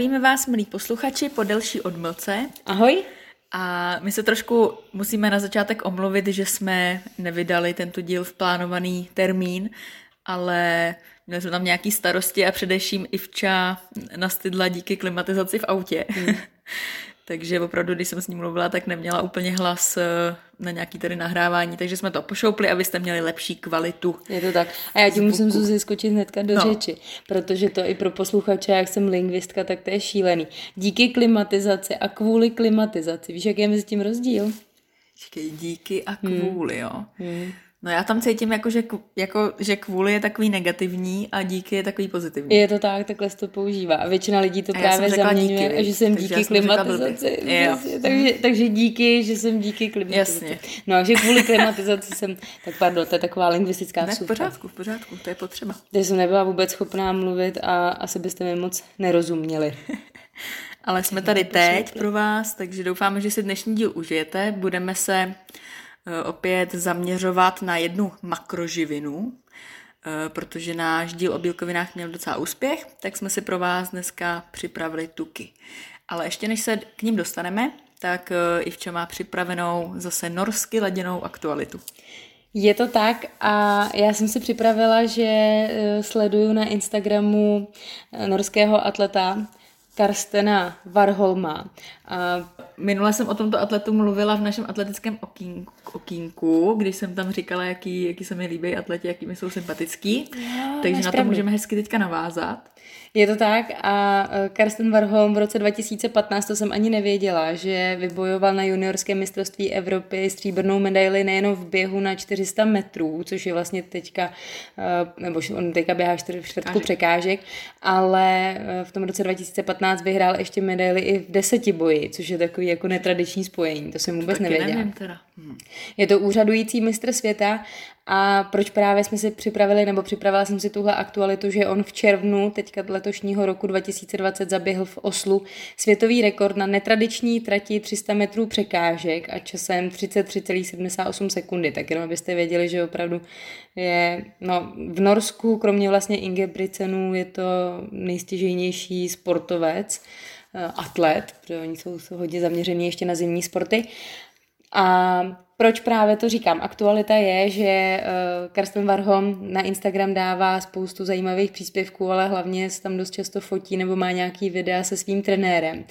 Zdravíme vás, milí posluchači, po delší odmlce. Ahoj. A my se trošku musíme na začátek omluvit, že jsme nevydali tento díl v plánovaný termín, ale měli jsme tam nějaký starosti a především Ivča nastydla díky klimatizaci v autě. Mm. takže opravdu, když jsem s ním mluvila, tak neměla úplně hlas eh, na nějaký tady nahrávání, takže jsme to pošoupli, abyste měli lepší kvalitu. Je to tak. A já ti musím Zuzi skočit hnedka do no. řeči, protože to i pro posluchače, jak jsem lingvistka, tak to je šílený. Díky klimatizaci a kvůli klimatizaci. Víš, jaký je mezi tím rozdíl? Říkej, díky a kvůli, hmm. jo. Hmm. No já tam cítím, jako že, jako, že kvůli je takový negativní a díky je takový pozitivní. Je to tak, takhle se to používá. A většina lidí to a právě zaměňuje, díky, že jsem díky klimatizaci. takže, takže díky, že jsem díky klimatizaci. Jasně. No a že kvůli klimatizaci jsem, tak pardon, to je taková lingvistická ne, v pořádku, v pořádku, to je potřeba. Takže jsem nebyla vůbec schopná mluvit a asi byste mi moc nerozuměli. Ale jsme tady teď pro vás, takže doufáme, že si dnešní díl užijete. Budeme se opět zaměřovat na jednu makroživinu, eh, protože náš díl o bílkovinách měl docela úspěch, tak jsme si pro vás dneska připravili tuky. Ale ještě než se k ním dostaneme, tak eh, Ivča má připravenou zase norsky laděnou aktualitu. Je to tak a já jsem si připravila, že sleduju na Instagramu norského atleta Karstena Varholma. A minule jsem o tomto atletu mluvila v našem atletickém okýnku, okýnku když jsem tam říkala, jaký, jaký se mi líbí atleti, jaký mi jsou sympatický. Jo, Takže na to můžeme hezky teďka navázat. Je to tak a e, Karsten Warholm v roce 2015, to jsem ani nevěděla, že vybojoval na juniorské mistrovství Evropy stříbrnou medaili nejenom v běhu na 400 metrů, což je vlastně teďka, e, nebo on teďka běhá čtvrtku překážek, ale e, v tom roce 2015 vyhrál ještě medaily i v deseti boji, což je takový jako netradiční spojení, to jsem vůbec Taky nevěděla. Nevím teda. Hmm. Je to úřadující mistr světa a proč právě jsme si připravili, nebo připravila jsem si tuhle aktualitu, že on v červnu teďka letošního roku 2020 zaběhl v Oslu světový rekord na netradiční trati 300 metrů překážek a časem 33,78 sekundy. Tak jenom abyste věděli, že opravdu je, no v Norsku, kromě vlastně Inge Bricenu, je to nejstěžejnější sportovec, eh, atlet, protože oni jsou, jsou hodně zaměření ještě na zimní sporty. A proč právě to říkám? Aktualita je, že uh, Karsten Warholm na Instagram dává spoustu zajímavých příspěvků, ale hlavně se tam dost často fotí nebo má nějaký videa se svým trenérem,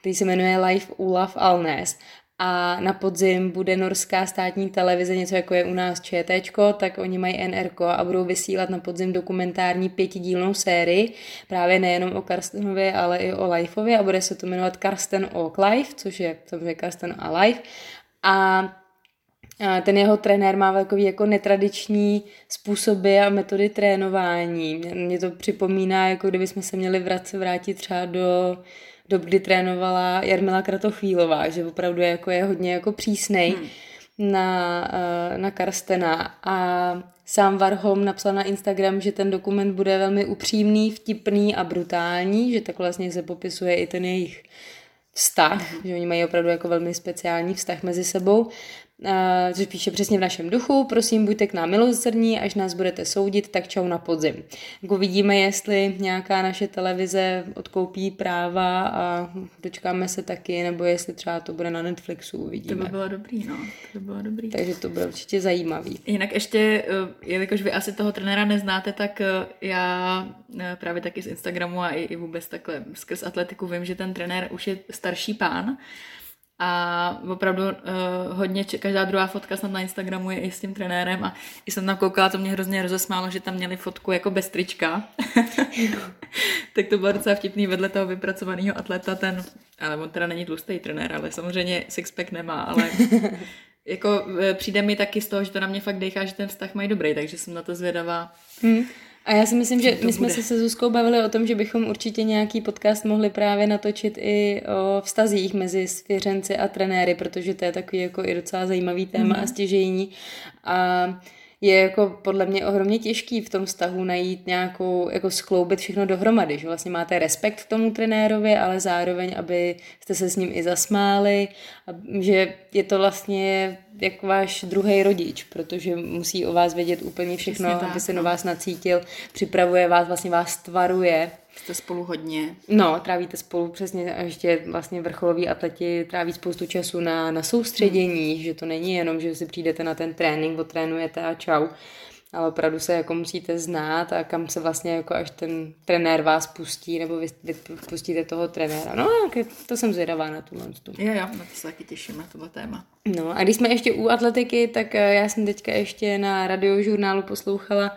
který se jmenuje Life Olaf Alnes. A na podzim bude norská státní televize, něco jako je u nás ČT, tak oni mají NRK a budou vysílat na podzim dokumentární pětidílnou sérii, právě nejenom o Karstenovi, ale i o Lifeovi a bude se to jmenovat Karsten Oak Life, což je samozřejmě Karsten a Life. A ten jeho trenér má takový jako netradiční způsoby a metody trénování. Mě to připomíná, jako kdyby jsme se měli vrátit, vrátit třeba do dob, kdy trénovala Jarmila Kratochvílová, že opravdu je, jako je hodně jako přísnej hmm. na, eh, na Karstena a sám Varholm napsal na Instagram, že ten dokument bude velmi upřímný, vtipný a brutální, že tak vlastně se popisuje i ten jejich vztah, že oni mají opravdu jako velmi speciální vztah mezi sebou což píše přesně v našem duchu, prosím, buďte k nám milosrdní, až nás budete soudit, tak čau na podzim. Jako vidíme, jestli nějaká naše televize odkoupí práva a dočkáme se taky, nebo jestli třeba to bude na Netflixu, uvidíme. To by bylo dobrý, no. To by bylo dobrý. Takže to bude určitě zajímavý. Jinak ještě, eh, jelikož vy asi toho trenéra neznáte, tak eh, já eh, právě taky z Instagramu a i vůbec takhle skrz atletiku vím, že ten trenér už je starší pán, a opravdu uh, hodně, každá druhá fotka snad na Instagramu je i s tím trenérem a i jsem tam koukala, to mě hrozně rozesmálo, že tam měli fotku jako bez trička. tak to bylo docela vtipný vedle toho vypracovaného atleta ten, ale on teda není tlustý trenér, ale samozřejmě sixpack nemá, ale jako eh, přijde mi taky z toho, že to na mě fakt dechá, že ten vztah mají dobrý, takže jsem na to zvědavá. Hmm. A já si myslím, že my jsme se se Zuzkou bavili o tom, že bychom určitě nějaký podcast mohli právě natočit i o vztazích mezi svěřenci a trenéry, protože to je takový jako i docela zajímavý téma mm. a stěžejní. A je jako podle mě ohromně těžký v tom vztahu najít nějakou, jako skloubit všechno dohromady, že vlastně máte respekt k tomu trenérovi, ale zároveň, aby jste se s ním i zasmáli, a že je to vlastně jak váš druhý rodič, protože musí o vás vědět úplně všechno, aby se na vás nacítil, připravuje vás, vlastně vás tvaruje Jste spolu hodně. No, trávíte spolu přesně a ještě vlastně vrcholoví atleti tráví spoustu času na, na soustředění, hmm. že to není jenom, že si přijdete na ten trénink, otrénujete a čau, ale opravdu se jako musíte znát a kam se vlastně jako až ten trenér vás pustí, nebo vy, vy pustíte toho trenéra. No, to jsem zvědavá na tu tu. Jo, jo, na to se taky těším, na tohle téma. No a když jsme ještě u atletiky, tak eh, já jsem teďka ještě na radiožurnálu poslouchala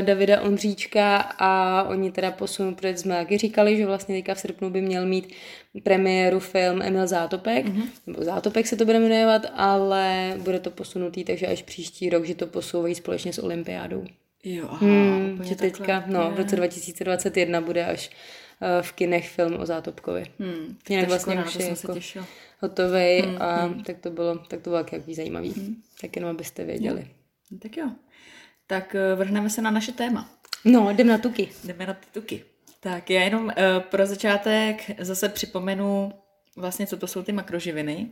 Davida Ondříčka a oni teda posunou, protože jsme taky říkali, že vlastně teďka v srpnu by měl mít premiéru film Emil Zátopek, mm-hmm. nebo Zátopek se to bude jmenovat, ale bude to posunutý, takže až příští rok, že to posouvají společně s olympiádou. Jo, aha, hmm, že teďka, no, v roce 2021 bude až uh, v kinech film o Zátopkovi. Hmm, Jinak vlastně už je jako hotový hmm, a hmm. tak to bylo, tak to bylo jaký zajímavý. Hmm. Tak jenom abyste věděli. Jo. Tak jo tak eh, vrhneme se na naše téma. No, jdeme na tuky. Jdeme na ty tuky. Tak já jenom uh, pro začátek zase připomenu vlastně, co to jsou ty makroživiny.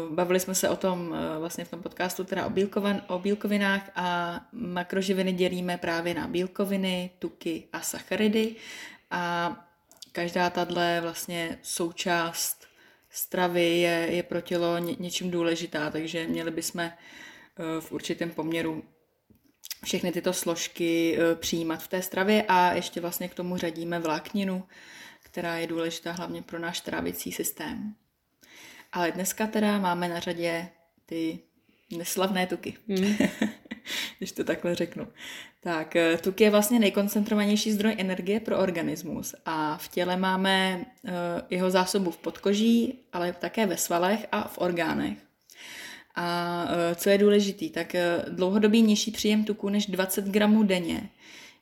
Uh, bavili jsme se o tom vlastně v tom podcastu teda o, bílkovan, o bílkovinách a makroživiny dělíme právě na bílkoviny, tuky a sacharidy a každá tahle vlastně součást stravy je, je pro tělo ně, něčím důležitá, takže měli bychom v určitém poměru všechny tyto složky e, přijímat v té stravě a ještě vlastně k tomu řadíme vlákninu, která je důležitá hlavně pro náš trávicí systém. Ale dneska teda máme na řadě ty neslavné tuky, mm. když to takhle řeknu. Tak, e, tuk je vlastně nejkoncentrovanější zdroj energie pro organismus a v těle máme e, jeho zásobu v podkoží, ale také ve svalech a v orgánech. A e, co je důležitý, tak e, dlouhodobý nižší příjem tuku než 20 gramů denně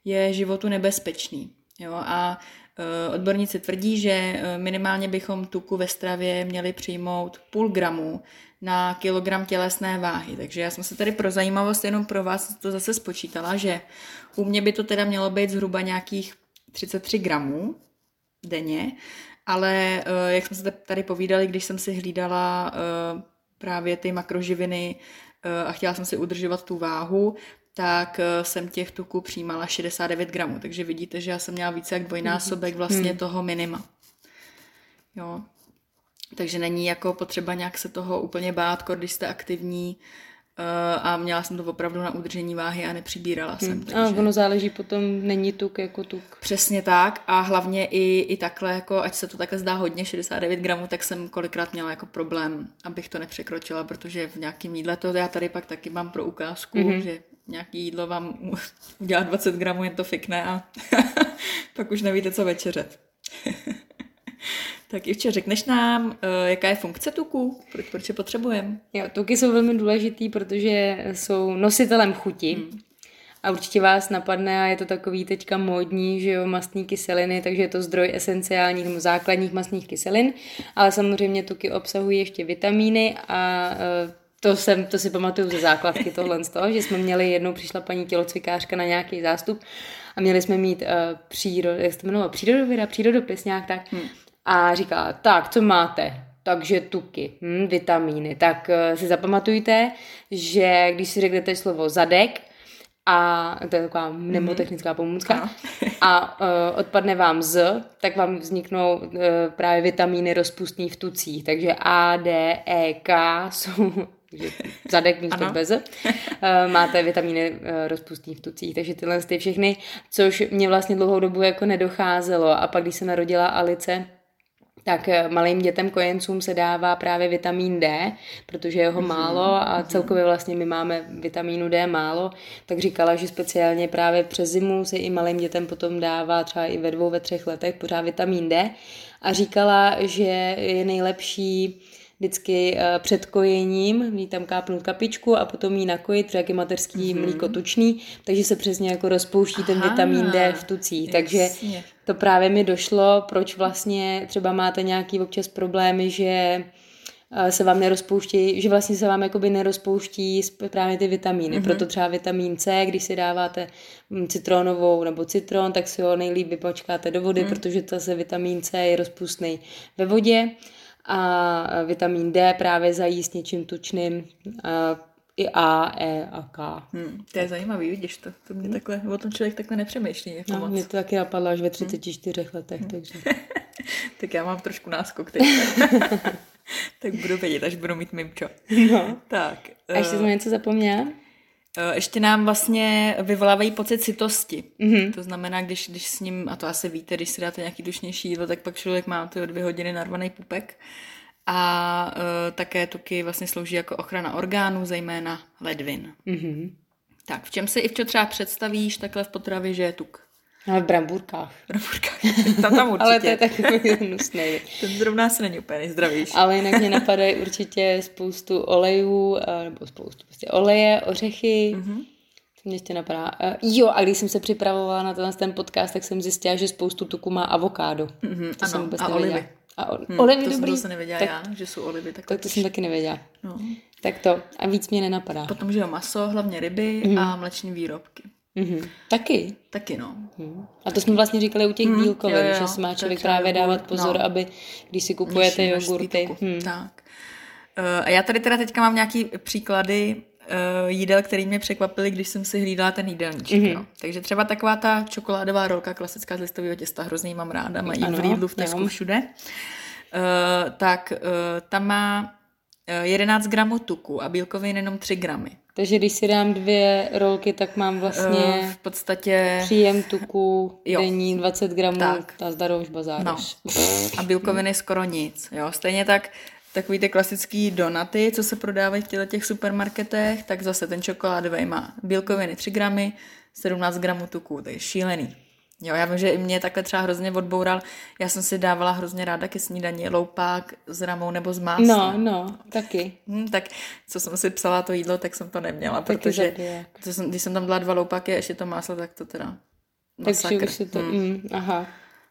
je životu nebezpečný. Jo? A e, odborníci tvrdí, že minimálně bychom tuku ve stravě měli přijmout půl gramu na kilogram tělesné váhy. Takže já jsem se tady pro zajímavost jenom pro vás to zase spočítala, že u mě by to teda mělo být zhruba nějakých 33 gramů denně, ale jak jsme se tady povídali, když jsem si hlídala právě ty makroživiny eh, a chtěla jsem si udržovat tu váhu, tak eh, jsem těch tuků přijímala 69 gramů. Takže vidíte, že já jsem měla více jak dvojnásobek mhm. vlastně hmm. toho minima. Jo. Takže není jako potřeba nějak se toho úplně bát, když jste aktivní, a měla jsem to opravdu na udržení váhy a nepřibírala jsem. Hmm. Takže... A ono záleží potom, není tuk jako tuk. Přesně tak a hlavně i, i takhle, jako ať se to takhle zdá hodně, 69 gramů, tak jsem kolikrát měla jako problém, abych to nepřekročila, protože v nějakém jídle to já tady pak taky mám pro ukázku, mm-hmm. že nějaký jídlo vám udělá 20 gramů, jen to fikne a pak už nevíte, co večeřet. Tak ještě řekneš nám, eh, jaká je funkce tuku, proč, proč je potřebujeme? Jo, tuky jsou velmi důležitý, protože jsou nositelem chuti. Hmm. A určitě vás napadne, a je to takový teďka módní, že jo, mastní kyseliny, takže je to zdroj esenciálních nebo základních mastných kyselin, ale samozřejmě tuky obsahují ještě vitamíny a eh, to, jsem, to si pamatuju ze základky tohle z toho, že jsme měli, jednou přišla paní tělocvikářka na nějaký zástup a měli jsme mít uh, příro, jak se to jmenovalo, přírodověda, přírodopis nějak tak. Hmm a říká, tak, co máte? Takže tuky, hm, vitamíny. Tak uh, si zapamatujte, že když si řeknete slovo zadek, a to je taková mnemotechnická pomůcka, a uh, odpadne vám z, tak vám vzniknou uh, právě vitamíny rozpustný v tucích. Takže A, D, E, K jsou zadek místo bez. Uh, máte vitamíny uh, rozpustný v tucích, takže tyhle ty všechny, což mě vlastně dlouhou dobu jako nedocházelo. A pak, když se narodila Alice, tak eh, malým dětem kojencům se dává právě vitamin D, protože je ho mhm, málo a mhm. celkově vlastně my máme vitamínu D málo, tak říkala, že speciálně právě přes zimu se i malým dětem potom dává třeba i ve dvou, ve třech letech pořád vitamin D. A říkala, že je nejlepší vždycky eh, před kojením, mít tam kápnout kapičku a potom jí nakojit, protože jak je mateřský mm-hmm. mlíko tučný, takže se přesně jako rozpouští Aha, ten vitamin D v tucích. Takže to právě mi došlo, proč vlastně třeba máte nějaký občas problémy, že eh, se vám nerozpouští, že vlastně se vám jakoby nerozpouští právě ty vitamíny. Mm-hmm. Proto třeba vitamin C, když si dáváte hm, citronovou nebo citron, tak si ho nejlíp vypočkáte do vody, mm. protože zase vitamin C je rozpustný ve vodě a vitamin D právě zajíst něčím tučným. A i A, E a K. Hmm, to je zajímavý, vidíš to. To mě takhle, o tom člověk takhle nepřemýšlí. Jako No, moc. mě to taky napadlo až ve 34 letech, takže... Tak já mám trošku náskok teď. tak budu vědět, až budu mít mimčo. No. Tak. A ještě eh, jsem něco zapomněla? Eh, ještě nám vlastně vyvolávají pocit sytosti. Mhm. To znamená, když, když s ním, a to asi víte, když si dáte nějaký tučnější jídlo, tak pak člověk má ty dvě hodiny narvaný pupek. A uh, také tuky vlastně slouží jako ochrana orgánů, zejména ledvin. Mhm. Tak, v čem si i třeba představíš takhle v potravě, že je tuk? Ale v bramburkách. Bramburka. Tam tam určitě. Ale to je takový hnusný. Ten zrovna se není úplně nejzdravější. Ale jinak mě napadají určitě spoustu olejů, eh, nebo spoustu prostě oleje, ořechy. Mm-hmm. Co mě ještě napadá? Eh, Jo, a když jsem se připravovala na tenhle ten podcast, tak jsem zjistila, že spoustu tuku má avokádo. Mhm, To jsem ano, vůbec a nevěděla. olivy. A o- Hm, olivy to jsem dobrý. zase nevěděla tak, já, že jsou olivy. Tak, tak to jsem taky nevěděla. no. Tak to. A víc mě nenapadá. Potom, že jo, maso, hlavně ryby Mhm. a mleční výrobky. Mhm. Taky. Taky no. Mhm. A to jsme vlastně říkali u těch Mhm, bílkovin, jo, jo, že si má člověk právě dávat jogurt, pozor, no. aby když si kupujete množství jogurty. Hm. Tak. Eh, A já tady teda teďka mám nějaký příklady eh, jídel, který mě překvapily, když jsem si hlídala ten jídelníček. Mhm. Mm-hmm. No. Takže třeba taková ta čokoládová rolka klasická z listového těsta, hrozně mám ráda, mají Ano, v Lidlu, v Tesku, všude. Eh, tak eh, tam má eh, 11 gramů tuku a bílkovin jenom 3 gramy. Takže když si dám dvě rolky, tak mám Eh, vlastně v podstatě příjem tuku Jo. denní 20 gramů. Tak. Ta zdarož bazároš. No. A bílkoviny skoro nic. Jo? Stejně tak takový ty klasický donaty, co se prodávají v těchto těch supermarketech, tak zase ten čokoládový má bílkoviny 3 gramy, 17 gramů tuku, to je šílený. Jo, já vím, že i mě takhle třeba hrozně odboural. Já jsem si dávala hrozně ráda ke snídani loupák s ramou nebo s máslem. No, no, taky. Hm, tak co jsem si psala to jídlo, tak jsem to neměla, Taky protože to jsem, když jsem tam dala dva loupáky a ještě to máslo, tak to teda Takže masakr. už si to... Hm. Mm, aha.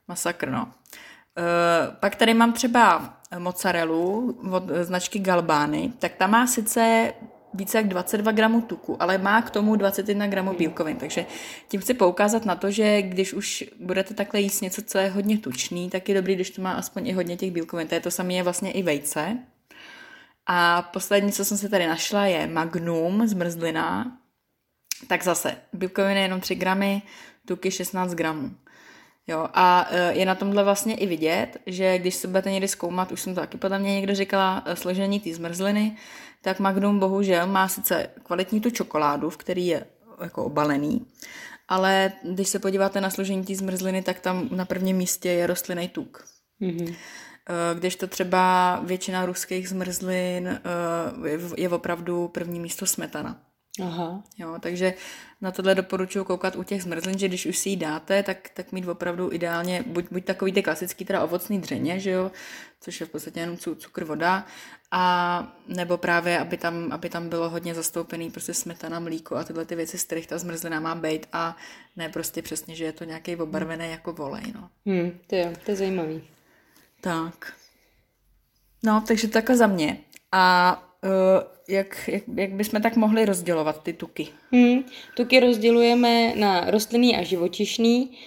Masakr, no. Uh, pak tady mám třeba mozzarellu od značky Galbány, tak ta má sice více jak 22 gramů tuku, ale má k tomu 21 gramů bílkovin, takže tím chci poukázat na to, že když už budete takhle jíst něco, co je hodně tučný, tak je dobrý, když to má aspoň i hodně těch bílkovin. To je to samé je vlastně i vejce. A poslední, co jsem si tady našla, je Magnum zmrzlina. Tak zase, bílkoviny jenom 3 gramy, tuky 16 gramů. Jo, a e, je na tomhle vlastně i vidět, že když se budete někdy zkoumat, už jsem to taky podle mě někdo říkala, e, složení té zmrzliny, tak Magnum bohužel má sice kvalitní tu čokoládu, v který je jako obalený, ale když se podíváte na složení té zmrzliny, tak tam na prvním místě je rostlinný tuk. Mhm. E, Když to třeba většina ruských zmrzlin e, je- opravdu první místo smetana. Aha. Jo, takže na tohle doporučuji koukat u těch zmrzlin, že když už si ji dáte, tak, tak mít opravdu ideálně buď, buď takový ty klasický teda ovocný dřeně, že jo, což je v podstatě jenom cu- cukr, voda, a nebo právě, aby tam, aby tam bylo hodně zastoupený prostě smetana, mlíko a tyhle ty věci, z kterých ta zmrzlina má být a ne prostě přesně, že je to nějaký obarvený jako volej, no. Hm, to jo, to je zajímavý. Tak. No, takže takhle za mě. A uh, jak, jak, jak bychom tak mohli rozdělovat ty tuky? Hmm. Tuky rozdělujeme na rostlinný a živočišný.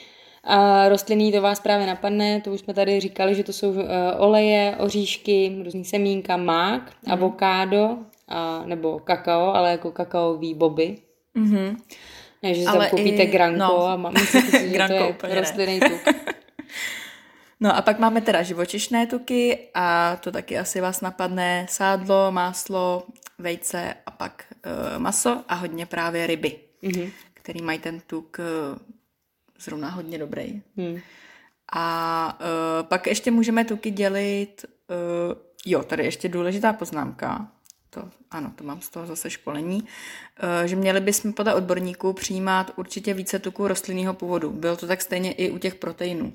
A rostlinný to vás právě napadne, to už jsme tady říkali, že to jsou uh, oleje, oříšky, různý semínka, mák, mm. avokádo a, nebo kakao, ale jako kakaový boby. Mhm. Ne, že si Ale tam koupíte i- granko no. a mám si že to je rostlinný tuk. No a pak máme teda živočišné tuky a to taky asi vás napadne sádlo, máslo, vejce a pak uh, maso a hodně právě ryby, Mhm. který mají ten tuk uh, zrovna hodně dobrý. Hmm. A uh, pak ještě můžeme tuky dělit, uh, jo, tady ještě důležitá poznámka, to, ano, to mám z toho zase školení, uh, že měli bychom podle odborníků přijímat určitě více tuků rostlinného původu. Bylo to tak stejně i u těch proteinů.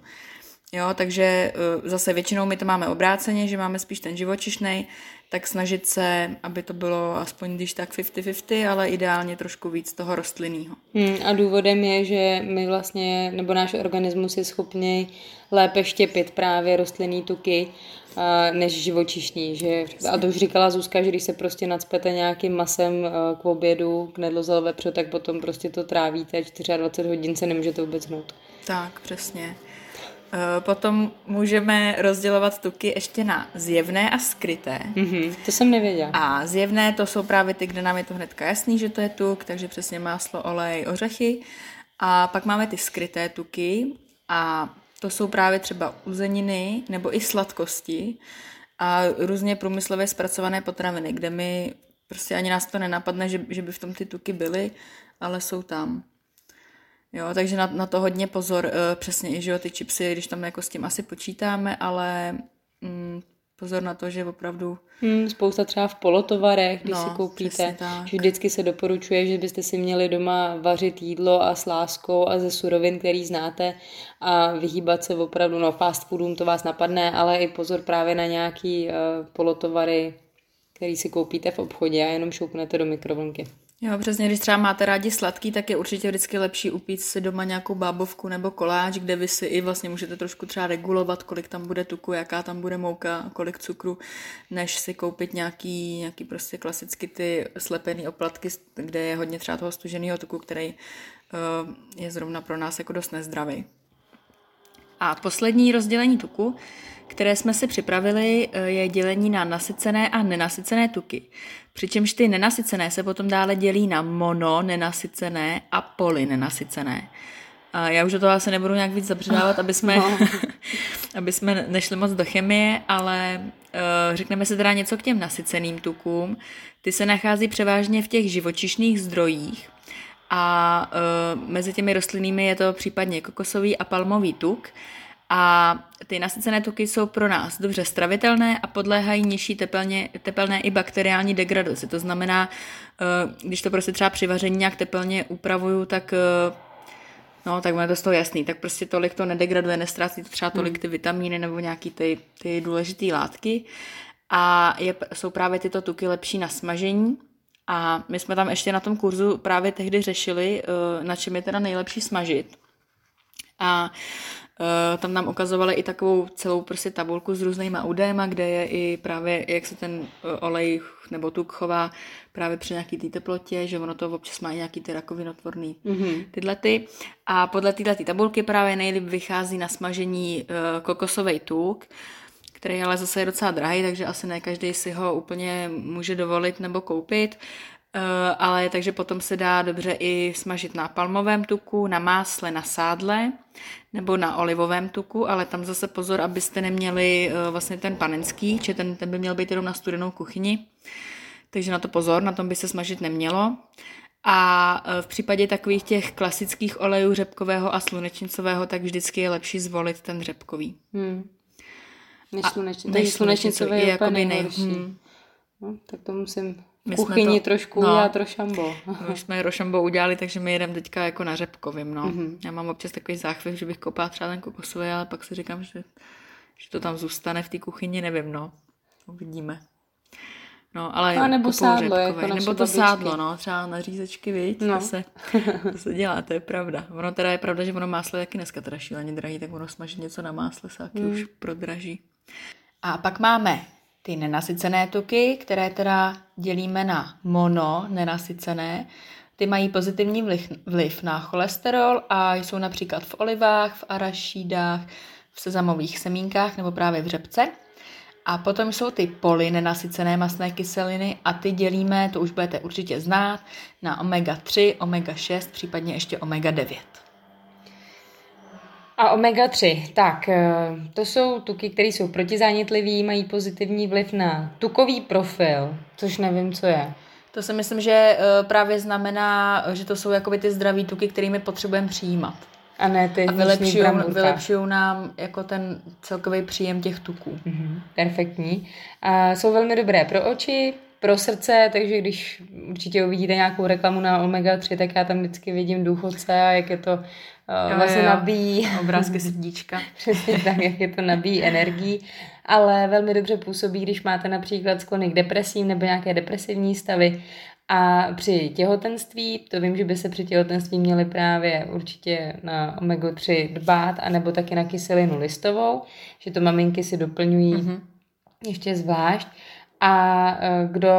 Jo, takže uh, zase většinou my to máme obráceně, že máme spíš ten živočišný, tak snažit se, aby to bylo aspoň když tak 50-50, ale ideálně trošku víc toho rostlinného. Hmm, a důvodem je, že my vlastně, nebo náš organismus je schopný lépe štěpit právě rostlinný tuky a, než živočišný. Že, a to už říkala Zuzka, že když se prostě nadspete nějakým masem a, k obědu, k nedlozel vepřu, tak potom prostě to trávíte 24 hodin se nemůžete vůbec hnout. Tak, přesně. Potom můžeme rozdělovat tuky ještě na zjevné a skryté. Mm-hmm, to jsem nevěděla. A zjevné to jsou právě ty, kde nám je to hnedka jasný, že to je tuk, takže přesně máslo, olej, ořechy. A pak máme ty skryté tuky a to jsou právě třeba uzeniny nebo i sladkosti a různě průmyslově zpracované potraviny, kde my prostě ani nás to nenapadne, že, že by v tom ty tuky byly, ale jsou tam. Jo, takže na, na to hodně pozor, uh, přesně i, že jo, ty čipsy, když tam jako s tím asi počítáme, ale mm, pozor na to, že opravdu... Hmm, spousta třeba v polotovarech, když no, si koupíte, že vždycky se doporučuje, že byste si měli doma vařit jídlo a s láskou a ze surovin, který znáte a vyhýbat se opravdu, no fast foodům to vás napadne, ale i pozor právě na nějaký uh, polotovary, který si koupíte v obchodě a jenom šoupnete do mikrovlnky. Jo, přesně, když třeba máte rádi sladký, tak je určitě vždycky lepší upít si doma nějakou bábovku nebo koláč, kde vy si i vlastně můžete trošku třeba regulovat, kolik tam bude tuku, jaká tam bude mouka, kolik cukru, než si koupit nějaký, nějaký prostě klasicky ty slepený oplatky, kde je hodně třeba toho stuženého tuku, který uh, je zrovna pro nás jako dost nezdravý. A poslední rozdělení tuku které jsme si připravili, eh, je dělení na nasycené a nenasycené tuky. Přičemž ty nenasycené se potom dále dělí na mono nenasycené a poly nenasycené. A já už do toho asi nebudu nějak víc zabředávat, aby jsme, no. aby jsme nešli moc do chemie, ale uh, řekneme si teda něco k těm nasyceným tukům. Ty se nachází převážně v těch živočišných zdrojích a uh, mezi těmi rostlinnými je to případně kokosový a palmový tuk. A ty nasycené tuky jsou pro nás dobře stravitelné a podléhají nižší tepelně, tepelné i bakteriální degradaci. To znamená, eh, když to prostě třeba při vaření nějak tepelně upravuju, tak eh, No, tak je to z toho jasný, tak prostě tolik to nedegraduje, nestrácí to třeba tolik hmm. ty vitamíny nebo nějaký ty, ty důležité látky. A je, jsou právě tyto tuky lepší na smažení. A my jsme tam ještě na tom kurzu právě tehdy řešili, eh, na čem je teda nejlepší smažit. A tam nám ukazovali i takovou celou prostě tabulku s různýma údajema, kde je i právě, jak se ten uh, olej nebo tuk chová právě při nějaký té teplotě, že ono to občas má i nějaký ty rakovinotvorný mm-hmm. tyhle ty. A podle téhle tabulky právě nejlíp vychází na smažení uh, kokosový tuk, který ale zase je docela drahý, takže asi ne každý si ho úplně může dovolit nebo koupit. Uh, ale takže potom se dá dobře i smažit na palmovém tuku, na másle, na sádle nebo na olivovém tuku, ale tam zase pozor, abyste neměli uh, vlastně ten panenský, či ten, ten by měl být jenom na studenou kuchyni. Takže na to pozor, na tom by se smažit nemělo. A uh, v případě takových těch klasických olejů řepkového a slunečnicového, tak vždycky je lepší zvolit ten řepkový. Hmm. Než, sluneč, než slunečnicový je, jakoby nejhorší. Hmm. No, tak to musím my kuchyni to, trošku no, udělat rošambo. My jsme rošambo udělali, takže my jedeme teďka jako na řepkovým, no. Mm-hmm. Já mám občas takový záchvěv, že bych koupila třeba ten kokosový, ale pak si říkám, že, že to tam zůstane v té kuchyni, nevím, no. Uvidíme. No, ale a nebo sádlo, jako Nebo to babičky. sádlo, no, třeba na řízečky, viď, no. to, se, to se dělá, to je pravda. Ono teda je pravda, že ono máslo je taky dneska teda šíleně drahý, tak ono smažit něco na másle se taky mm. už prodraží. A pak máme ty nenasycené tuky, které teda dělíme na mono nenasycené, ty mají pozitivní vliv, vliv na cholesterol a jsou například v olivách, v arašídách, v sezamových semínkách nebo právě v řepce. A potom jsou ty poly nenasycené masné kyseliny a ty dělíme, to už budete určitě znát, na omega-3, omega-6, případně ještě omega-9. A omega-3, tak eh, to jsou tuky, které jsou protizánětlivé, mají pozitivní vliv na tukový profil, což nevím, co je. To si myslím, že eh, právě znamená, že to jsou jakoby ty zdraví tuky, kterými potřebujeme přijímat. A ne ty A vylepšují nám jako ten celkový příjem těch tuků. Mm-hmm, perfektní. A jsou velmi dobré pro oči, pro srdce, takže když určitě uvidíte nějakou reklamu na Omega-3, tak já tam vždycky vidím důchodce a jak je to uh, jo, vlastně jo. nabíjí. Obrázky srdíčka. Přesně tak, jak je to nabíjí energii, ale velmi dobře působí, když máte například sklony k depresím nebo nějaké depresivní stavy a při těhotenství, to vím, že by se při těhotenství měli právě určitě na omega-3 dbát, anebo taky na kyselinu listovou, že to maminky si doplňují mm-hmm. ještě zvlášť. A e, kdo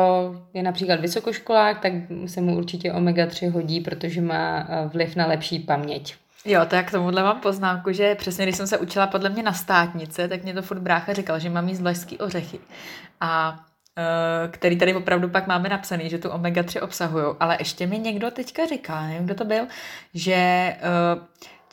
je například vysokoškolák, tak se mu určitě omega-3 hodí, protože má e, vliv na lepší paměť. Jo, tak k tomuhle mám poznámku, že přesně když jsem se učila podle mě na státnice, tak mě to furt brácha říkal, že mám jíst vlašský ořechy. A eh, který tady opravdu pak máme napsaný, že tu omega-3 obsahují. Ale ještě mi někdo teďka říká, nevím, kdo to byl, že eh,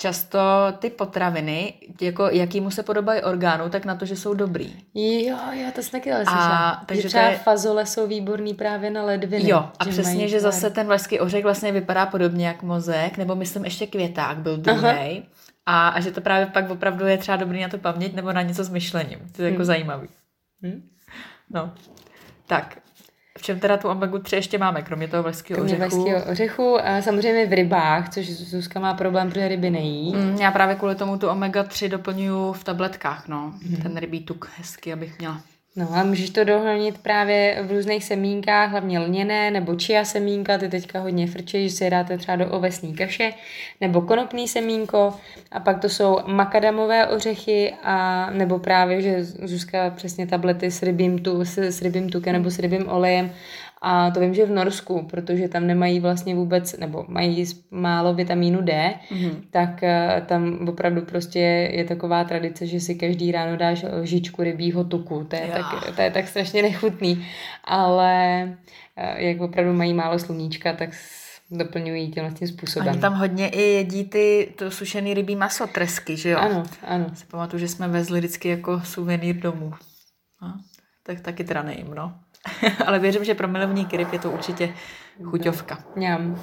často ty potraviny, jako jakýmu se podobají orgánu, tak na to, že jsou dobrý. Jo, jo, to jsem taky ale slyšela. Takže že třeba je... fazole jsou výborný právě na ledviny. Jo, a že přesně, že zase ten vlašský ořech vlastně vypadá podobně jak mozek, nebo myslím ještě květák byl druhý. A, a že to právě pak opravdu je třeba dobrý na to paměť nebo na něco s myšlením. To je jako hmm. zajímavý. Hmm? No, tak v čem teda tu omega 3 ještě máme, kromě toho vleského ořechu? Kromě ořechu a samozřejmě v rybách, což Zuzka má problém, protože ryby nejí. Mm, já právě kvůli tomu tu omega 3 doplňuju v tabletkách, no. Mm. Ten rybí tuk hezky, abych měla. No a můžeš to dohonit právě v různých semínkách, hlavně lněné nebo čia semínka, ty teďka hodně frčí, že si je dáte třeba do ovesní kaše, nebo konopný semínko. A pak to jsou makadamové ořechy a nebo právě, že Zuzka přesně tablety s rybím, tu, s, s rybím tukem nebo s rybím olejem a to vím, že v Norsku, protože tam nemají vlastně vůbec, nebo mají málo vitamínu D, mm-hmm. tak uh, tam opravdu prostě je taková tradice, že si každý ráno dáš lžičku rybího tuku. To je, tak, to je tak strašně nechutný. Ale uh, jak opravdu mají málo sluníčka, tak doplňují tímhle tím způsobem. Oni tam hodně i jedí ty to sušený rybí maso, tresky, že jo? Ano, ano. Si pamatuju, že jsme vezli vždycky jako suvenýr domů. No, tak taky teda nejím, no. Ale věřím, že pro milovníky ryb je to určitě chuťovka. Mňam.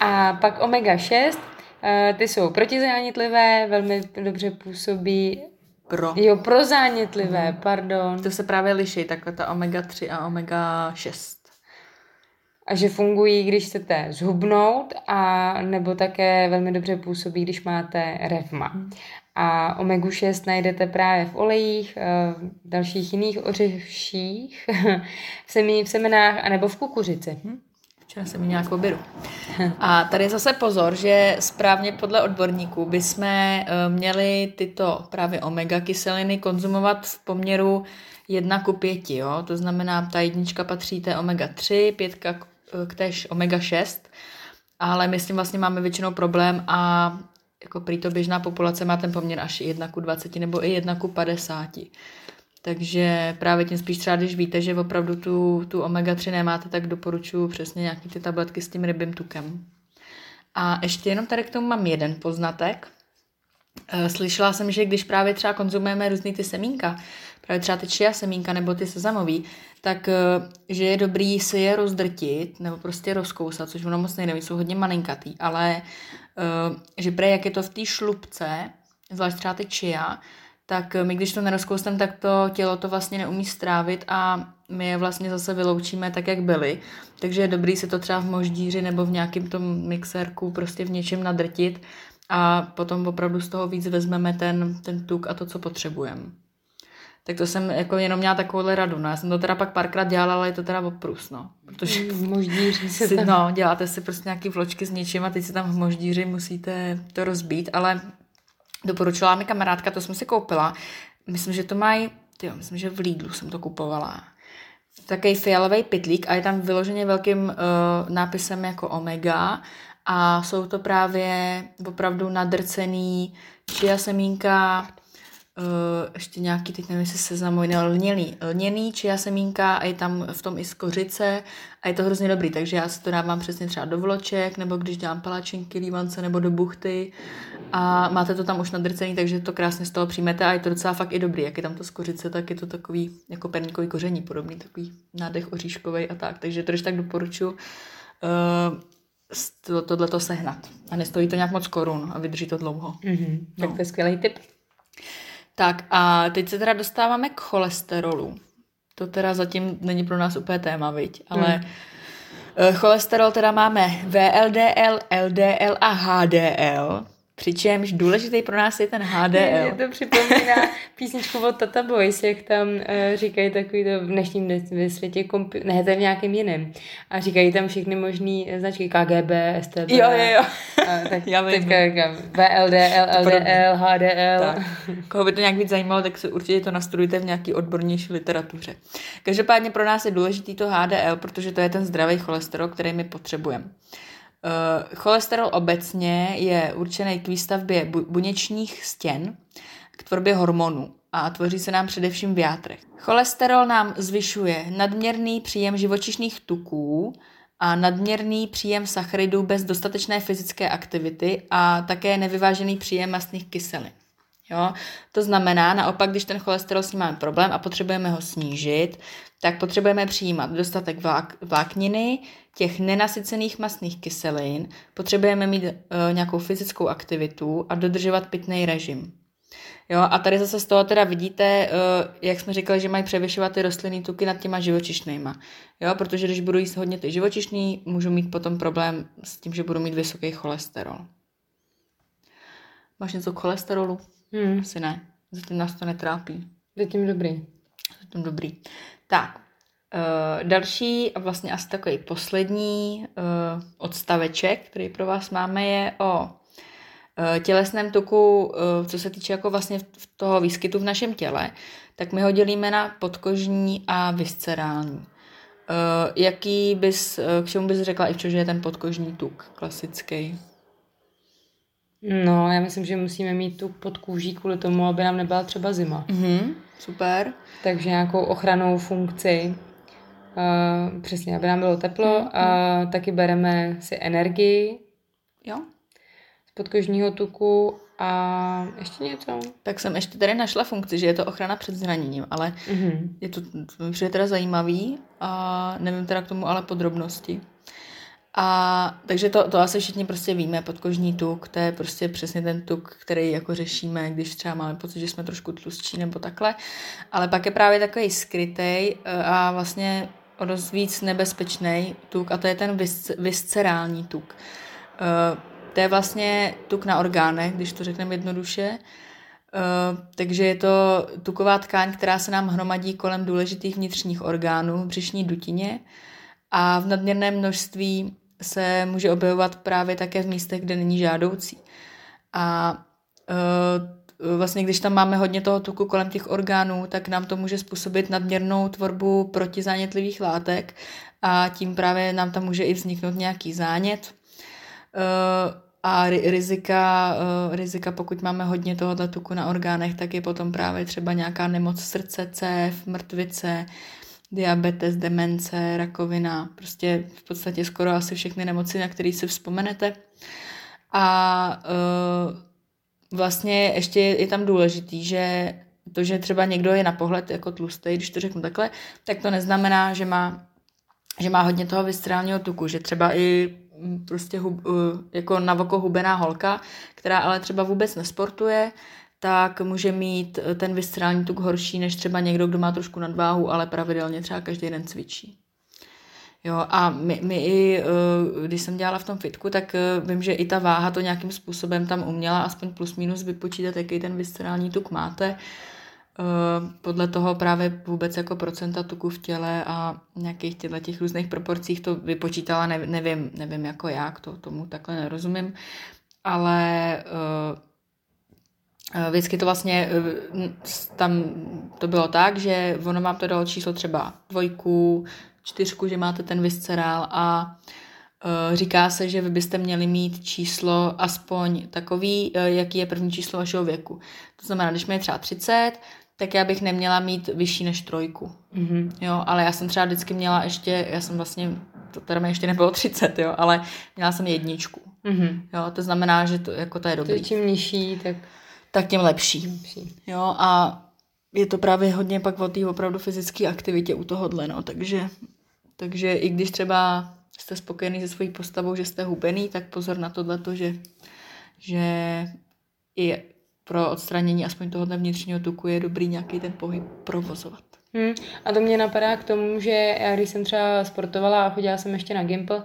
A pak omega-6, eh, ty jsou protizánětlivé, velmi dobře působí pro. Jo, pro zánětlivé, hmm. pardon. To se právě liší, takhle ta omega-3 a omega-6. A že fungují, když chcete zhubnout, a nebo také velmi dobře působí, když máte revma. Hmm. A omegu 6 najdete právě v olejích, eh, v dalších jiných ořeších, v, semí, v semenách anebo v kukuřici. Hm? Včera jsem nějakou beru. A tady zase pozor, že správně podle odborníků bychom eh, měli tyto právě omega kyseliny konzumovat v poměru 1 ku 5. Jo? To znamená, ta jednička patří té omega 3, pětka k též omega 6, ale my s tím vlastně máme většinou problém a jako prý to běžná populace má ten poměr až 1 ku 20 nebo i 1 ku 50. Takže právě tím spíš třeba, když víte, že opravdu tu, tu omega-3 nemáte, tak doporučuji přesně nějaký ty tabletky s tím rybím tukem. A ještě jenom tady k tomu mám jeden poznatek. Eh, slyšela jsem, že když právě třeba konzumujeme různý ty semínka, právě třeba ty chia semínka nebo ty sezamový, tak eh, že je dobrý si je rozdrtit nebo prostě rozkousat, což ono moc nejde, jsou hodně malinkatý, ale že pre jak je to v té šlubce, zvlášť třeba ty chia, tak my když to nerozkousneme, tak to tělo to vlastně neumí strávit a my je vlastně zase vyloučíme tak, jak byly. Takže je dobrý si to třeba v moždíři nebo v nějakém tom mixérku prostě v něčem nadrtit a potom opravdu z toho víc vezmeme ten, ten tuk a to, co potřebujeme. Tak to jsem jako jenom měla takovouhle radu. No, já jsem to teda pak párkrát dělala, ale je to teda oprus, no. Protože v moždíři si, tam... no, děláte si prostě nějaký vločky s něčím a teď si tam v moždíři musíte to rozbít, ale doporučila mi kamarádka, to jsem si koupila. Myslím, že to mají, tyjo, myslím, že v Lidlu jsem to kupovala. Takový fialový pitlík a je tam vyloženě velkým uh, nápisem jako omega a jsou to právě opravdu nadrcený čia semínka, Uh, ještě nějaký, teď nevím, jestli se zamojný, ale lněný, lněný já semínka a je tam v tom i skořice a je to hrozně dobrý, takže já si to dávám přesně třeba do vloček, nebo když dělám palačinky, lívance nebo do buchty a máte to tam už nadrcený, takže to krásně z toho přijmete a je to docela fakt i dobrý, jak je tam to skořice, tak je to takový jako perníkový koření podobný, takový nádech oříškový a tak, takže to když tak doporučuji uh, to, tohleto sehnat. A nestojí to nějak moc korun a vydrží to dlouho. Mm-hmm. No. Tak to je skvělý tip. Tak a teď se teda dostáváme k cholesterolu. To teda zatím není pro nás úplně téma, viď? Ale hmm. cholesterol teda máme VLDL, LDL a HDL. Přičemž důležitý pro nás je ten HDL. Mě to připomíná písničku od Tata Boys, jak tam uh, říkají takový to v dnešním světě, kompi- ne, to je v nějakém jiném. A říkají tam všechny možný značky KGB, STB. Jo, jo, jo. A, tak Já teďka VLDL, LDL, HDL. Tak. Koho by to nějak víc zajímalo, tak se určitě to nastudujte v nějaký odbornější literatuře. Každopádně pro nás je důležitý to HDL, protože to je ten zdravý cholesterol, který my potřebujeme. Cholesterol obecně je určený k výstavbě buněčních stěn, k tvorbě hormonů a tvoří se nám především v játrech. Cholesterol nám zvyšuje nadměrný příjem živočišných tuků a nadměrný příjem sacharidů bez dostatečné fyzické aktivity a také nevyvážený příjem mastných kyselin. Jo? To znamená, naopak, když ten cholesterol s ním máme problém a potřebujeme ho snížit, tak potřebujeme přijímat dostatek vlák, vlákniny, těch nenasycených mastných kyselin, potřebujeme mít e, nějakou fyzickou aktivitu a dodržovat pitný režim. Jo, a tady zase z toho teda vidíte, uh, jak jsme říkali, že mají převyšovat ty rostlinné tuky nad těma živočišnýma. Jo, protože když budu jíst hodně ty živočišný, můžu mít potom problém s tím, že budu mít vysoký cholesterol. Máš něco k cholesterolu? Hmm. Asi ne. Zatím nás to netrápí. Zatím dobrý. Zatím dobrý. Tak, uh, další a vlastně asi takový poslední uh, odstaveček, který pro vás máme, je o Eh, tělesném tuku, co se týče jako vlastně toho výskytu v našem těle, tak my ho dělíme na podkožní a viscerální. Jaký bys, k čemu bys řekla i že je ten podkožní tuk klasický? No, já myslím, že musíme mít tu pod kůží kvůli tomu, aby nám nebyla třeba zima. Mm-hmm, super. Takže nějakou ochranou funkci. Uh, přesně, aby nám bylo teplo. Mm-hmm. A taky bereme si energii. Jo podkožního tuku a ještě něco? Tak jsem ještě tady našla funkci, že je to ochrana před zraněním, ale mm-hmm. je to, to je teda zajímavý a nevím teda k tomu ale podrobnosti. A takže to, to asi všichni prostě víme, podkožní tuk, to je prostě přesně ten tuk, který jako řešíme, když třeba máme pocit, že jsme trošku tlustší nebo takhle. Ale pak je právě takový skrytej eh, a vlastně o dost víc nebezpečný tuk a to je ten vis, viscerální tuk. Uh, to je vlastně tuk na orgánech, když to řekneme jednoduše. Uh, takže je to tuková tkáň, která se nám hromadí kolem důležitých vnitřních orgánů v břišní dutině a v nadměrném množství se může objevovat právě také v místech, kde není žádoucí. A uh, vlastně když tam máme hodně toho tuku kolem těch orgánů, tak nám to může způsobit nadměrnou tvorbu protizánětlivých látek a tím právě nám tam může i vzniknout nějaký zánět. Uh, a rizika, uh, rizika, pokud máme hodně toho tuku na orgánech, tak je potom právě třeba nějaká nemoc srdce, cév, mrtvice, diabetes, demence, rakovina, prostě v podstatě skoro asi všechny nemoci, na které si vzpomenete. A uh, vlastně ještě je tam důležitý, že to, že třeba někdo je na pohled jako tlustý, když to řeknu takhle, tak to neznamená, že má, že má hodně toho viscerálního tuku, že třeba i prostě hub, jako na oko hubená holka, která ale třeba vůbec nesportuje, tak může mít ten viscerální tuk horší než třeba někdo, kdo má trošku nadváhu, ale pravidelně třeba každý den cvičí. Jo, a my, my i, když jsem dělala v tom fitku, tak vím, že i ta váha to nějakým způsobem tam uměla aspoň plus minus vypočítat, jaký ten viscerální tuk máte. Eh, podle toho právě vůbec jako procenta tuku v těle a nějakých těchto těch různých proporcích to vypočítala, ne, nevím, nevím jako jak, to tomu takhle nerozumím, ale vždycky to vlastně uh, tam to bylo tak, že ono vám to dalo číslo třeba dvojku, čtyřku, že máte ten viscerál a uh, říká se, že vy byste měli mít číslo aspoň takový, uh, jaký je první číslo vašeho věku. To znamená, když mi je třeba 30, tak já bych neměla mít vyšší než trojku. Mm-hmm. Jo, ale já jsem třeba vždycky měla ještě, já jsem vlastně, to teda mi ještě nebylo 30, jo, ale měla jsem jedničku. Mm-hmm. Jo, to znamená, že to, jako to je dobrý. To čím nižší, tak... Tak tím lepší. lepší. Jo, a je to právě hodně pak o té opravdu fyzické aktivitě u tohohle, no, takže, takže i když třeba jste spokojený se svojí postavou, že jste hubený, tak pozor na tohle, že, že i pro odstranění aspoň toho vnitřního tuku je dobrý nějaký ten pohyb provozovat. Hmm. A to mě napadá k tomu, že já když jsem třeba sportovala a chodila jsem ještě na Gimple,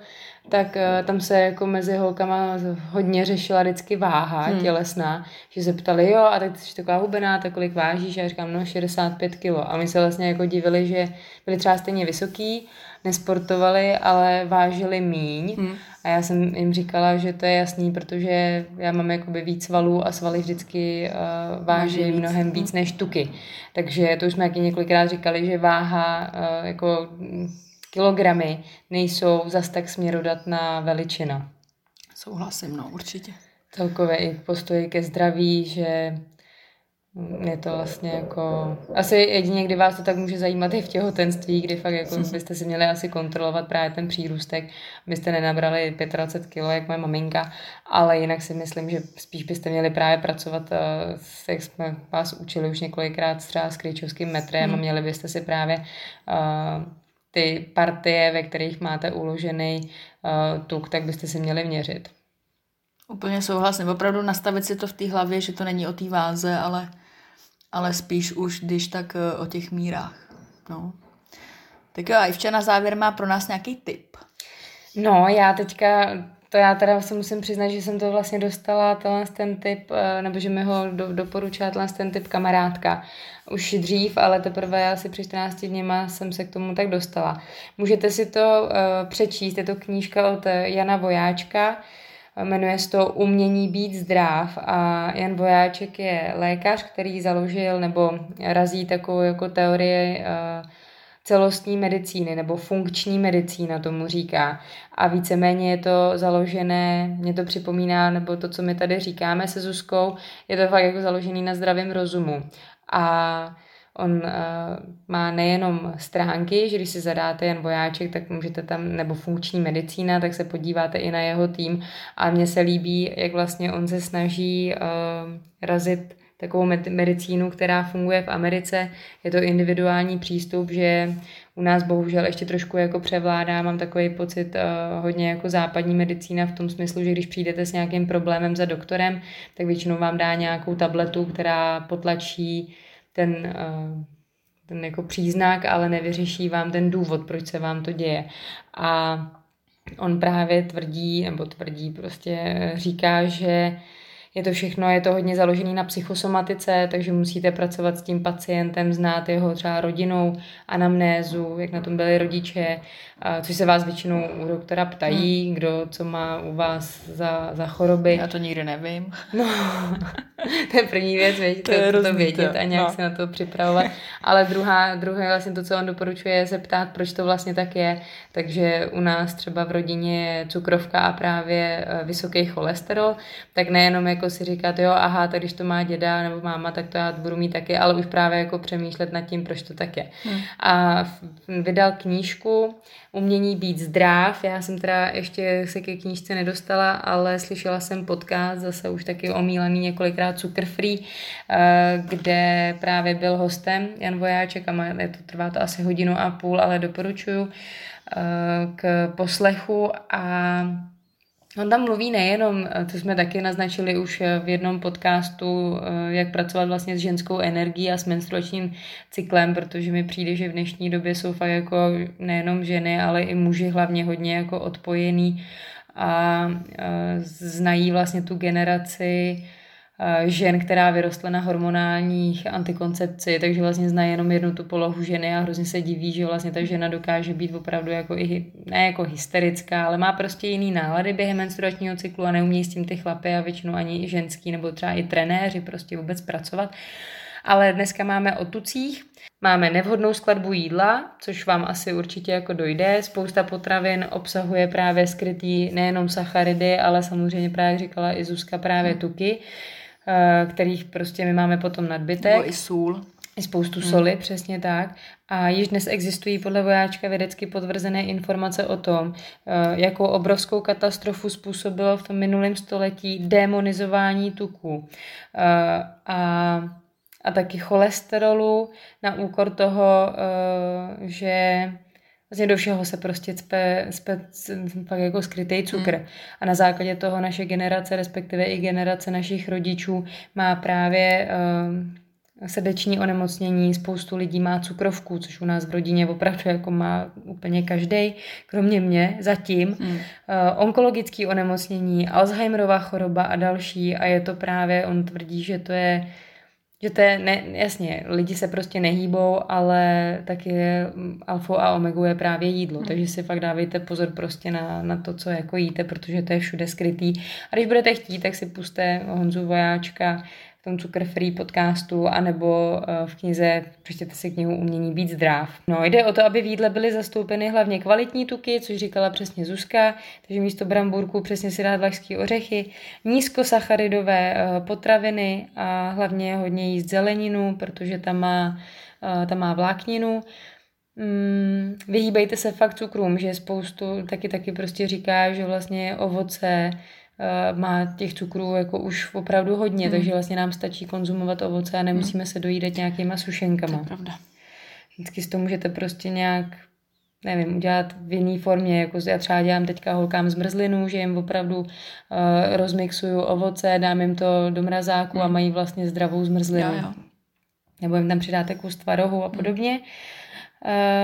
tak uh, tam se jako mezi holkama hodně řešila vždycky váha hmm. tělesná, že se ptali, jo, a tak jsi taková hubená, tak kolik vážíš? A já říkám, no 65 kilo. A my se vlastně jako divili, že byli třeba stejně vysoký, nesportovali, ale vážili míň. Hmm. A já jsem jim říkala, že to je jasný, protože já mám jakoby víc svalů a svaly vždycky uh, váží víc. mnohem víc než tuky. Takže to už jsme taky několikrát říkali, že váha uh, jako kilogramy nejsou zas tak směrodatná veličina. Souhlasím, no, určitě. Celkově i postoj ke zdraví, že je to vlastně jako... Asi jedině, kdy vás to tak může zajímat i v těhotenství, kdy fakt jako byste si měli asi kontrolovat právě ten přírůstek, abyste nenabrali 25 kg, jak moje maminka, ale jinak si myslím, že spíš byste měli právě pracovat, eh, jak jsme vás učili už několikrát třeba s kryčovským metrem hmm. a měli byste si právě uh, ty partie, ve kterých máte uložený uh, tuk, tak byste si měli měřit. Úplně souhlasím. Opravdu nastavit si to v té hlavě, že to není o té váze, ale, ale spíš už, když tak eh, o těch mírách. No. Tak jo, a Ivča na závěr má pro nás nějaký tip. No, já teďka, to já teda se musím přiznat, že jsem to vlastně dostala, tenhle ten tip, eh, nebo že mi ho do, doporučila tenhle ten tip kamarádka už dřív, ale teprve asi při 14 dněma jsem se k tomu tak dostala. Můžete si to uh, přečíst, je to knížka od Jana Vojáčka, jmenuje se to Umění být zdrav a Jan Vojáček je lékař, který založil nebo razí takovou jako teorie eh, celostní medicíny nebo funkční medicína tomu říká. A víceméně je to založené, mě to připomíná, nebo to, co my tady říkáme se Zuzkou, je to fakt jako založený na zdravém rozumu. A On uh, má nejenom stránky, že když si zadáte jen vojáček, tak můžete tam, nebo funkční medicína, tak se podíváte i na jeho tým. A mně se líbí, jak vlastně on se snaží uh, razit takovou medicínu, která funguje v Americe. Je to individuální přístup, že u nás bohužel ještě trošku jako převládá, mám takový pocit uh, hodně jako západní medicína v tom smyslu, že když přijdete s nějakým problémem za doktorem, tak většinou vám dá nějakou tabletu, která potlačí ten, eh, ten jako příznak, ale nevyřeší vám ten důvod, proč se vám to děje. A on právě tvrdí, nebo tvrdí, prostě říká, že je to všechno, je to hodně založené na psychosomatice, takže musíte pracovat s tím pacientem, znát jeho třeba rodinou, anamnézu, jak na tom byli rodiče, což se vás většinou u doktora ptají, hmm. kdo co má u vás za, za choroby. Já to nikdy nevím. No, to je první věc, věď, to, to, to vědět a nějak no. se na to připravovat. Ale druhá, druhé vlastně to, co on doporučuje, je se ptát, proč to vlastně tak je. Takže u nás třeba v rodině je cukrovka a právě e, vysoký cholesterol, tak nejenom jako si říkat, jo, aha, tak když to má děda nebo máma, tak to já budu mít taky, ale už právě jako přemýšlet nad tím, proč to tak je. Hmm. A vydal knížku, umění být zdrav. Já jsem teda ještě se ke knížce nedostala, ale slyšela jsem podcast, zase už taky omílený několikrát Cukr Free, eh, kde právě byl hostem Jan Vojáček a je to, trvá to asi hodinu a půl, ale doporučuju eh, k poslechu a On tam mluví nejenom, eh, to jsme taky naznačili už eh, v jednom podcastu, eh, jak pracovat vlastně s ženskou energií a s menstruačním cyklem, protože mi přijde, že v dnešní době jsou fakt jako nejenom ženy, ale i muži hlavně hodně jako odpojený a znají vlastně tu generaci žen, která vyrostla na hormonálních antikoncepci, takže vlastně zná jenom jednu tu polohu ženy a hrozně se diví, že vlastně ta žena dokáže být opravdu jako i, ne jako hysterická, ale má prostě jiný nálady během menstruačního cyklu a neumí s tím ty chlapy a většinou ani ženský nebo třeba i trenéři prostě vůbec pracovat. Ale dneska máme o tucích, Máme nevhodnou skladbu jídla, což vám asi určitě jako dojde. Spousta potravin obsahuje právě skrytý nejenom sacharidy, ale samozřejmě právě jak říkala i Zuzka právě tuky. Eh, kterých prostě my máme potom nadbytek. Nebo i sůl. I spoustu hmm. soli, přesně tak. A již dnes existují podle vojáčka vědecky potvrzené informace o tom, eh, jakou obrovskou katastrofu způsobilo v tom minulém století demonizování tuků. Eh, a a taky cholesterolu na úkor toho, že vlastně do všeho se prostě cpe, cpe pak jako skrytý cukr. Mm. A na základě toho naše generace, respektive i generace našich rodičů má právě uh, srdeční onemocnění, spoustu lidí má cukrovku, což u nás v rodině opravdu jako má úplně každý, kromě mě zatím. Mm. Uh, onkologické onemocnění, Alzheimerova choroba a další a je to právě, on tvrdí, že to je že to je, ne, jasně, lidi se prostě nehýbou, ale taky alfa a omega je právě jídlo, hmm. takže si fakt dávejte pozor prostě na, na to, co jako jíte, protože to je všude skrytý. A když budete chtít, tak si puste Honzu Vojáčka tom Cukr Free podcastu, anebo eh, v knize, přečtěte si knihu Umění být zdrav. No, jde o to, aby v jídle byly zastoupeny hlavně kvalitní tuky, což říkala přesně Zuzka, takže místo bramburků přesně si dát vlašské ořechy, nízkosacharidové eh, potraviny a hlavně hodně jíst zeleninu, protože tam má, eh, tam má vlákninu. Mm, vyhýbejte se fakt cukrům, že spoustu taky taky prostě říká, že vlastně ovoce má těch cukrů jako už opravdu hodně, mm. takže vlastně nám stačí konzumovat ovoce a nemusíme mm. se dojídat nějakýma sušenkama. To je pravda. Vždycky si to můžete prostě nějak nevím, udělat v jiné formě, jako já třeba dělám teďka holkám zmrzlinu, že jim opravdu uh, rozmixuju ovoce, dám jim to do mrazáku mm. a mají vlastně zdravou zmrzlinu. Jo, jo. Nebo jim tam přidáte kus tvarohu a mm. podobně.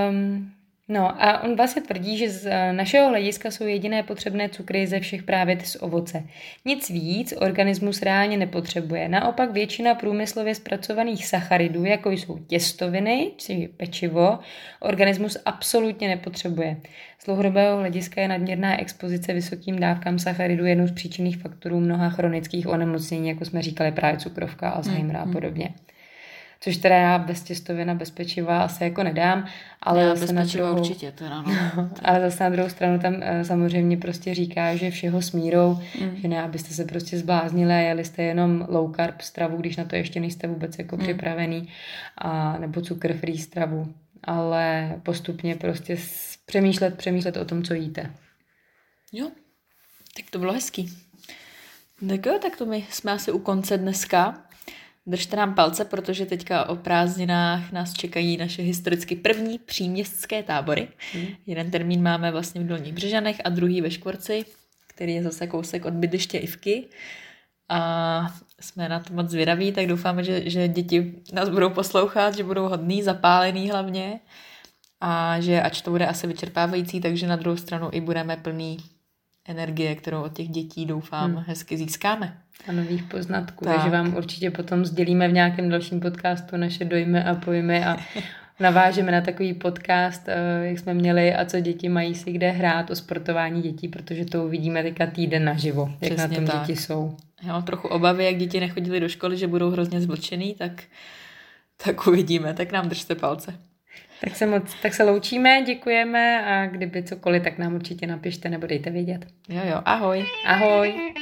Um, no a on vlastně tvrdí, že z eh, našeho hlediska jsou jediné potřebné cukry ze všech právě z ovoce. Nic víc organismus reálně nepotřebuje. Naopak většina průmyslově zpracovaných sacharidů, jako jsou těstoviny či pečivo, organismus absolutně nepotřebuje. Z dlouhodobého hlediska je nadměrná expozice vysokým dávkám sacharidů jednou z příčinných faktorů mnoha chronických onemocnění, jako jsme říkali právě cukrovka, Alzheimer a hmm, hmm. Což teda já bez těstovina, bez pečiva asi jako nedám, ale já zase na druhou, určitě teda, no. ale zase na druhou stranu tam eh, samozřejmě prostě říká, že všeho s mírou, mm. že ne, abyste se prostě zbláznili a jeli jste jenom low carb stravu, když na to ještě nejste vůbec jako mm. připravený, a, nebo cukr free stravu, ale postupně prostě přemýšlet, přemýšlet o tom, co jíte. Jo, tak to bylo hezký. Tak jo, tak to my jsme asi u konce dneska. Držte nám palce, protože teďka o prázdninách nás čekají naše historicky první příměstské tábory. Hmm. Jeden termín máme vlastně v Dolních Břežanech a druhý ve Škvorci, který je zase kousek od bydliště Ivky. A jsme na to moc zvědaví, tak doufáme, že, že děti nás budou poslouchat, že budou hodný, zapálený hlavně a že ač to bude asi vyčerpávající, takže na druhou stranu i budeme plný energie, kterou od těch dětí doufám hmm. hezky získáme. A nových poznatků, tak. takže vám určitě potom sdělíme v nějakém dalším podcastu naše dojmy a pojmy a navážeme na takový podcast, eh, jak jsme měli a co děti mají si kde hrát o sportování dětí, protože to uvidíme teďka týden naživo, jak Přesně na tom tak. děti jsou. Já mám trochu obavy, jak děti nechodili do školy, že budou hrozně zvlčený, tak, tak uvidíme, tak nám držte palce. Tak se, moc, tak se loučíme, děkujeme a kdyby cokoliv, tak nám určitě napište nebo dejte vědět. Jo, jo, ahoj. Ahoj.